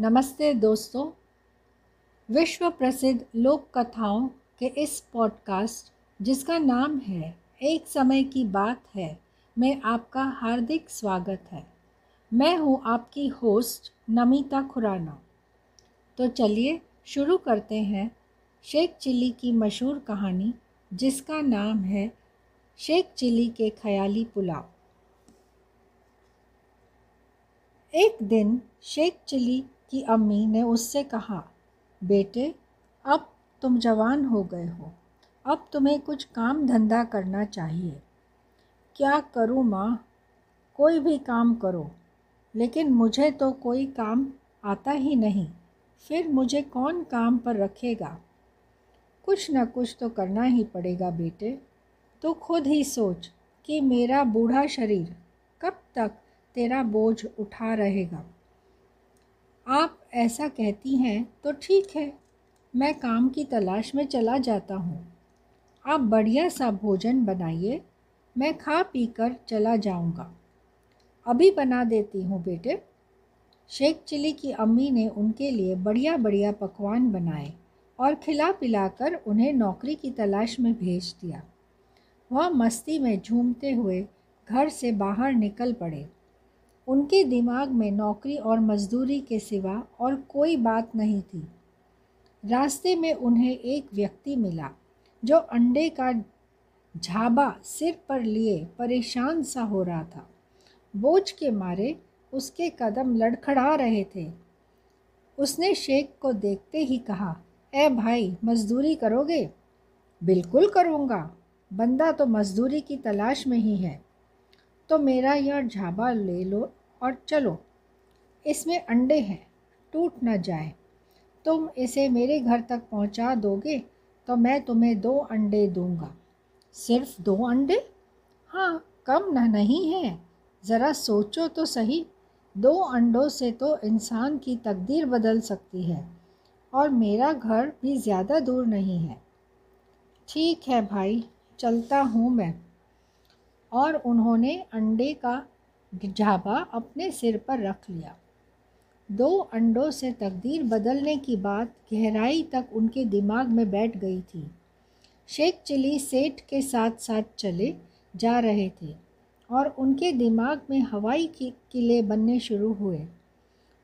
नमस्ते दोस्तों। विश्व प्रसिद्ध लोक कथाओं के इस पॉडकास्ट जिसका नाम है, एक समय की बात है, में आपका हार्दिक स्वागत है। मैं हूँ आपकी होस्ट नमिता खुराना। तो चलिए शुरू करते हैं शेख चिली की मशहूर कहानी, जिसका नाम है शेख चिली के ख्याली पुलाव। एक दिन शेख चिली की अम्मी ने उससे कहा, बेटे, अब तुम जवान हो गए हो। अब तुम्हें कुछ काम धंधा करना चाहिए। क्या करूँ माँ? कोई भी काम करो। लेकिन मुझे तो कोई काम आता ही नहीं, फिर मुझे कौन काम पर रखेगा? कुछ न कुछ तो करना ही पड़ेगा बेटे। तो खुद ही सोच कि मेरा बूढ़ा शरीर कब तक तेरा बोझ उठा रहेगा। आप ऐसा कहती हैं तो ठीक है, मैं काम की तलाश में चला जाता हूँ। आप बढ़िया सा भोजन बनाइए, मैं खा पी कर चला जाऊँगा। अभी बना देती हूँ बेटे। शेख चिली की अम्मी ने उनके लिए बढ़िया बढ़िया पकवान बनाए और खिला पिलाकर उन्हें नौकरी की तलाश में भेज दिया। वह मस्ती में झूमते हुए घर से बाहर निकल पड़े। उनके दिमाग में नौकरी और मजदूरी के सिवा और कोई बात नहीं थी। रास्ते में उन्हें एक व्यक्ति मिला, जो अंडे का झाबा सिर पर लिए परेशान सा हो रहा था। बोझ के मारे उसके कदम लड़खड़ा रहे थे। उसने शेख को देखते ही कहा, ए भाई, मजदूरी करोगे? बिल्कुल करूँगा। बंदा तो मजदूरी की तलाश में ही है। तो मेरा यह झाबा ले लो और चलो। इसमें अंडे हैं, टूट न जाए। तुम इसे मेरे घर तक पहुँचा दोगे तो मैं तुम्हें दो अंडे दूँगा। सिर्फ़ दो अंडे? हाँ कम न, नहीं है। ज़रा सोचो तो सही। दो अंडों से तो इंसान की तकदीर बदल सकती है और मेरा घर भी ज़्यादा दूर नहीं है। ठीक है भाई, चलता हूँ मैं। और उन्होंने अंडे का झाबा अपने सिर पर रख लिया। दो अंडों से तकदीर बदलने की बात गहराई तक उनके दिमाग में बैठ गई थी। शेख चिली सेठ के साथ साथ चले जा रहे थे। और उनके दिमाग में हवाई किले बनने शुरू हुए।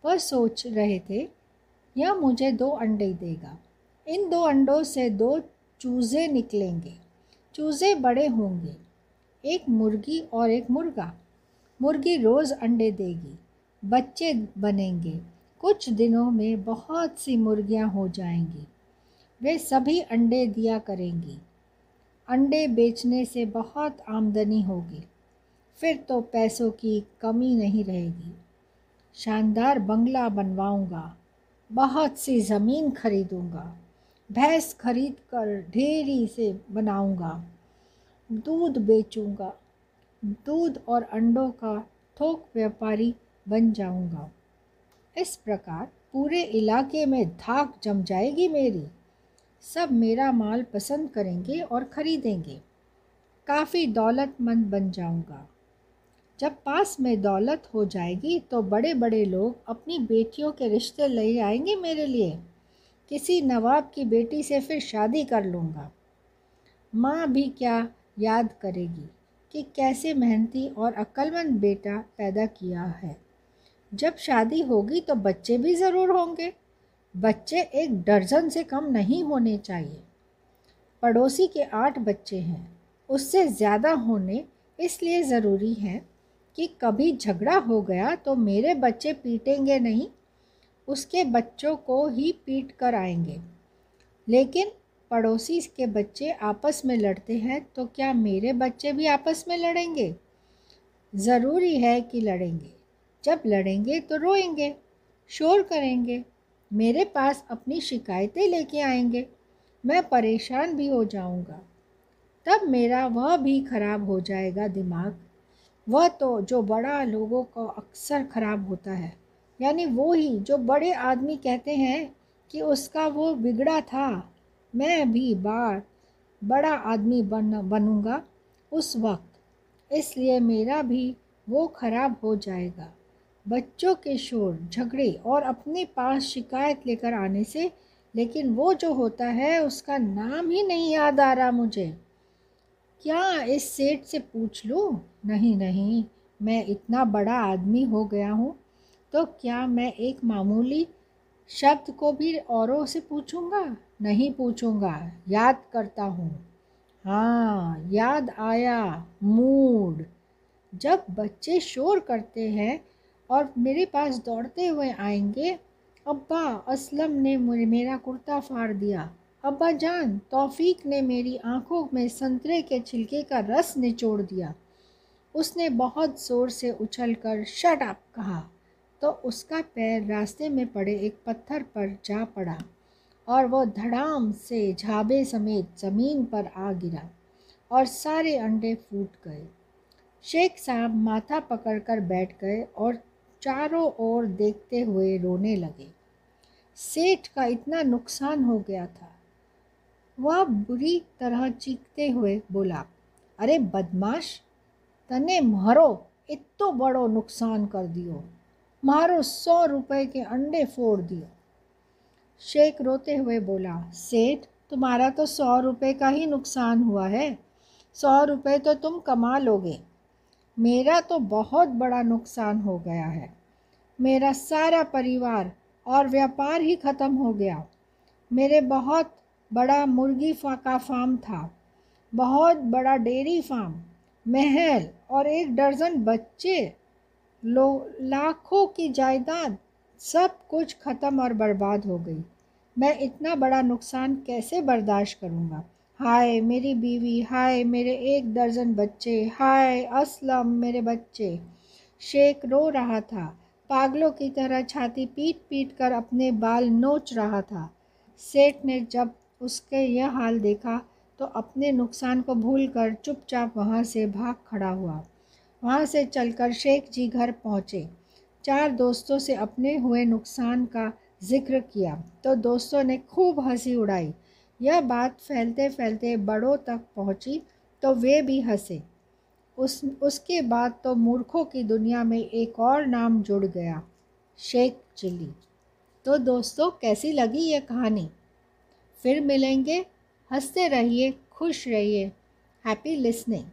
वह सोच रहे थे, यह मुझे दो अंडे देगा। इन दो अंडों से दो चूज़े निकलेंगे। चूज़े बड़े होंगे, एक मुर्गी और एक मुर्गा। मुर्गी रोज़ अंडे देगी, बच्चे बनेंगे। कुछ दिनों में बहुत सी मुर्गियाँ हो जाएँगी। वे सभी अंडे दिया करेंगी। अंडे बेचने से बहुत आमदनी होगी। फिर तो पैसों की कमी नहीं रहेगी। शानदार बंगला बनवाऊँगा, बहुत सी ज़मीन खरीदूँगा, भैंस खरीद कर ढेरी से बनाऊँगा, दूध बेचूँगा, दूध और अंडों का थोक व्यापारी बन जाऊँगा। इस प्रकार पूरे इलाके में धाक जम जाएगी मेरी। सब मेरा माल पसंद करेंगे और ख़रीदेंगे। काफ़ी दौलतमंद बन जाऊँगा। जब पास में दौलत हो जाएगी तो बड़े बड़े लोग अपनी बेटियों के रिश्ते ले आएँगे मेरे लिए। किसी नवाब की बेटी से फिर शादी कर लूँगा। माँ भी क्या याद करेगी कि कैसे मेहनती और अक्लमंद बेटा पैदा किया है। जब शादी होगी तो बच्चे भी ज़रूर होंगे। बच्चे एक दर्जन से कम नहीं होने चाहिए। पड़ोसी के आठ बच्चे हैं। उससे ज़्यादा होने इसलिए ज़रूरी है कि कभी झगड़ा हो गया तो मेरे बच्चे पीटेंगे नहीं, उसके बच्चों को ही पीट कर आएँगे। लेकिन पड़ोसी के बच्चे आपस में लड़ते हैं तो क्या मेरे बच्चे भी आपस में लड़ेंगे? ज़रूरी है कि लड़ेंगे। जब लड़ेंगे तो रोएँगे, शोर करेंगे, मेरे पास अपनी शिकायतें लेके आएँगे, मैं परेशान भी हो जाऊँगा। तब मेरा वह भी ख़राब हो जाएगा दिमाग। वह तो जो बड़ा लोगों को अक्सर खराब होता है। यानी वो ही जो बड़े आदमी कहते हैं कि उसका वो बिगड़ा था, मैं भी बार बड़ा आदमी बन, बनूँगा उस वक्त। इसलिए मेरा भी वो खराब हो जाएगा। बच्चों के शोर, झगड़े और अपने पास शिकायत लेकर आने से, लेकिन वो जो होता है उसका नाम ही नहीं याद आ रहा मुझे। क्या इस सेठ से पूछ लूँ? नहीं नहीं, मैं इतना बड़ा आदमी हो गया हूँ तो क्या मैं एक मामूली शब्द को भी औरों से पूछूँगा? नहीं पूछूँगा, याद करता हूँ। हाँ याद आया, मूड। जब बच्चे शोर करते हैं और मेरे पास दौड़ते हुए आएँगे, अब्बा असलम ने मेरा कुर्ता फाड़ दिया। अब्बा जान, तौफीक ने मेरी आँखों में संतरे के छिलके का रस निचोड़ दिया। उसने बहुत ज़ोर से उछलकर, शट अप, कहा। तो उसका पैर रास्ते में पड़े एक पत्थर पर जा पड़ा और वो धड़ाम से झाबे समेत ज़मीन पर आ गिरा और सारे अंडे फूट गए। शेख साहब माथा पकड़कर बैठ गए और चारों ओर देखते हुए रोने लगे। सेठ का इतना नुकसान हो गया था वह बुरी तरह चीखते हुए बोला, अरे बदमाश, तने मारो इतो बड़ो नुकसान कर दियो। मारो सौ रुपए के अंडे फोड़ दियो। शेख रोते हुए बोला, सेठ, तुम्हारा तो सौ रुपए का ही नुकसान हुआ है। सौ रुपए तो तुम कमा लोगे। मेरा तो बहुत बड़ा नुकसान हो गया है। मेरा सारा परिवार और व्यापार ही ख़त्म हो गया। मेरे बहुत बड़ा मुर्गी फा, का फार्म था। बहुत बड़ा डेयरी फार्म, महल और एक दर्जन बच्चे, लो, लाखों की जायदाद, सब कुछ ख़त्म और बर्बाद हो गई। मैं इतना बड़ा नुकसान कैसे बर्दाश्त करूँगा? हाय मेरी बीवी, हाय मेरे एक दर्जन बच्चे, हाय असलम मेरे बच्चे। शेख रो रहा था, पागलों की तरह छाती पीट पीट कर अपने बाल नोच रहा था। सेठ ने जब उसके यह हाल देखा तो अपने नुकसान को भूलकर चुपचाप वहाँ से भाग खड़ा हुआ। वहाँ से चलकर शेख जी घर पहुँचे। चार दोस्तों से अपने हुए नुकसान का ज़िक्र किया तो दोस्तों ने खूब हँसी उड़ाई। यह बात फैलते फैलते बड़ों तक पहुँची तो वे भी हंसे। उस, उसके बाद तो मूर्खों की दुनिया में एक और नाम जुड़ गया, शेख चिली तो दोस्तों, कैसी लगी यह कहानी? फिर मिलेंगे। हँसते रहिए खुश रहिए। Happy listening